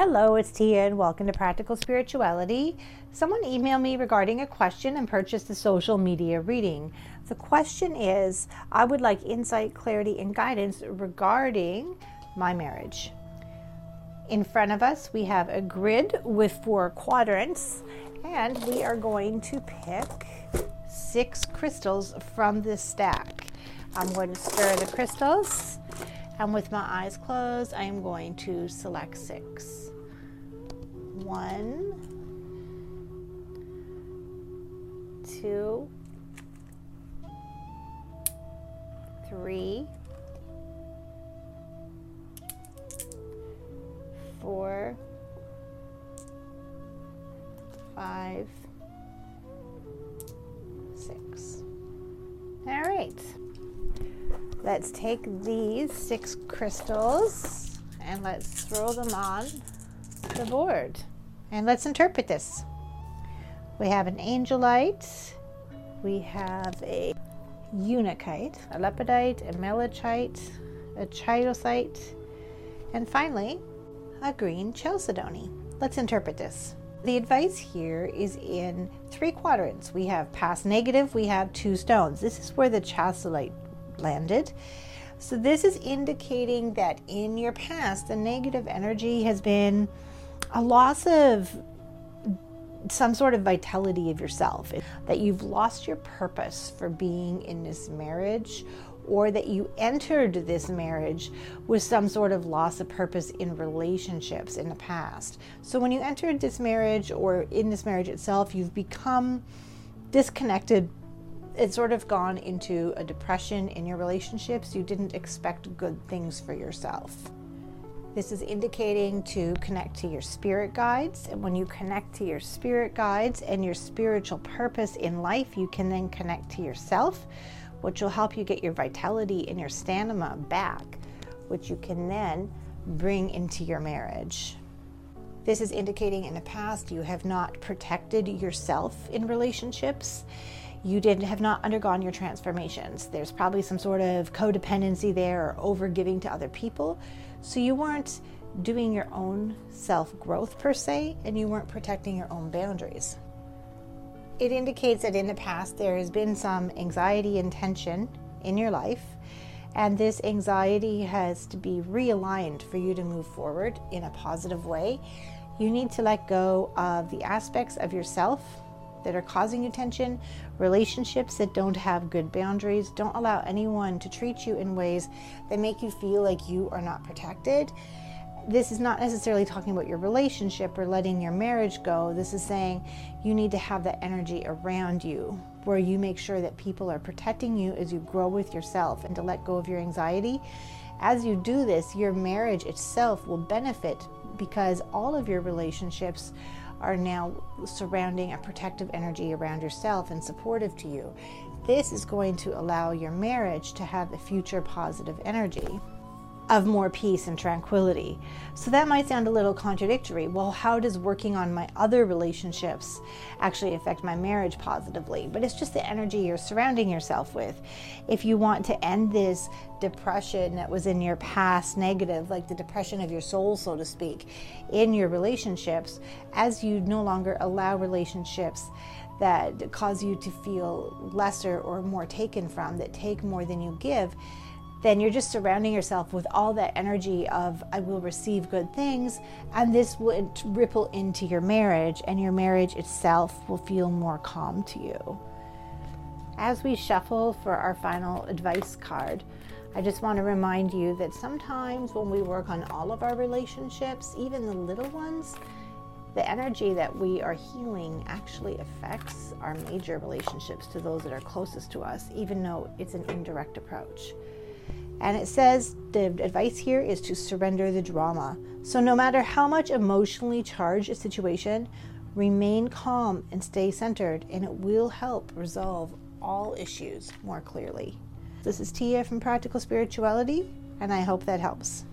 Hello, it's Tia, and welcome to Practical Spirituality. Someone emailed me regarding a question and purchased a social media reading. The question is I would like insight, clarity, and guidance regarding my marriage. In front of us, we have a grid with four quadrants, and we are going to pick six crystals from this stack. I'm going to stir the crystals and with my eyes closed, I am going to select six. One, two, three, four, five, six. All right. Let's take these six crystals and let's throw them on the board. And let's interpret this. We have an angelite, we have a unakite, a lepidolite, a malachite, a chitocyte, and finally, a green chalcedony. Let's interpret this. The advice here is in three quadrants. We have past negative, we have two stones. This is where the chalcedite landed. So, this is indicating that in your past, the negative energy has been a loss of some sort of vitality of yourself, that you've lost your purpose for being in this marriage, or that you entered this marriage with some sort of loss of purpose in relationships in the past. So, when you entered this marriage or in this marriage itself, you've become disconnected it's sort of gone into a depression in your relationships. You didn't expect good things for yourself. This is indicating to connect to your spirit guides. And when you connect to your spirit guides and your spiritual purpose in life, you can then connect to yourself, which will help you get your vitality and your stamina back, which you can then bring into your marriage. This is indicating in the past you have not protected yourself in relationships you did have not undergone your transformations. There's probably some sort of codependency there or over giving to other people. So you weren't doing your own self growth per se, and you weren't protecting your own boundaries. It indicates that in the past there has been some anxiety and tension in your life, and this anxiety has to be realigned for you to move forward in a positive way. You need to let go of the aspects of yourself that are causing you tension, relationships that don't have good boundaries. Don't allow anyone to treat you in ways that make you feel like you are not protected. This is not necessarily talking about your relationship or letting your marriage go. This is saying you need to have that energy around you where you make sure that people are protecting you as you grow with yourself and to let go of your anxiety. As you do this, your marriage itself will benefit because all of your relationships are now surrounding a protective energy around yourself and supportive to you. This is going to allow your marriage to have a future positive energy of more peace and tranquility. So that might sound a little contradictory. Well, how does working on my other relationships actually affect my marriage positively? But it's just the energy you're surrounding yourself with. If you want to end this depression that was in your past negative, like the depression of your soul, so to speak, in your relationships, as you no longer allow relationships that cause you to feel lesser or more taken from, that take more than you give then you're just surrounding yourself with all that energy of I will receive good things, and this will ripple into your marriage, and your marriage itself will feel more calm to you. As we shuffle for our final advice card, I just want to remind you that sometimes when we work on all of our relationships, even the little ones, the energy that we are healing actually affects our major relationships to those that are closest to us, even though it's an indirect approach. And it says the advice here is to surrender the drama. So, no matter how much emotionally charged a situation, remain calm and stay centered, and it will help resolve all issues more clearly. This is Tia from Practical Spirituality, and I hope that helps.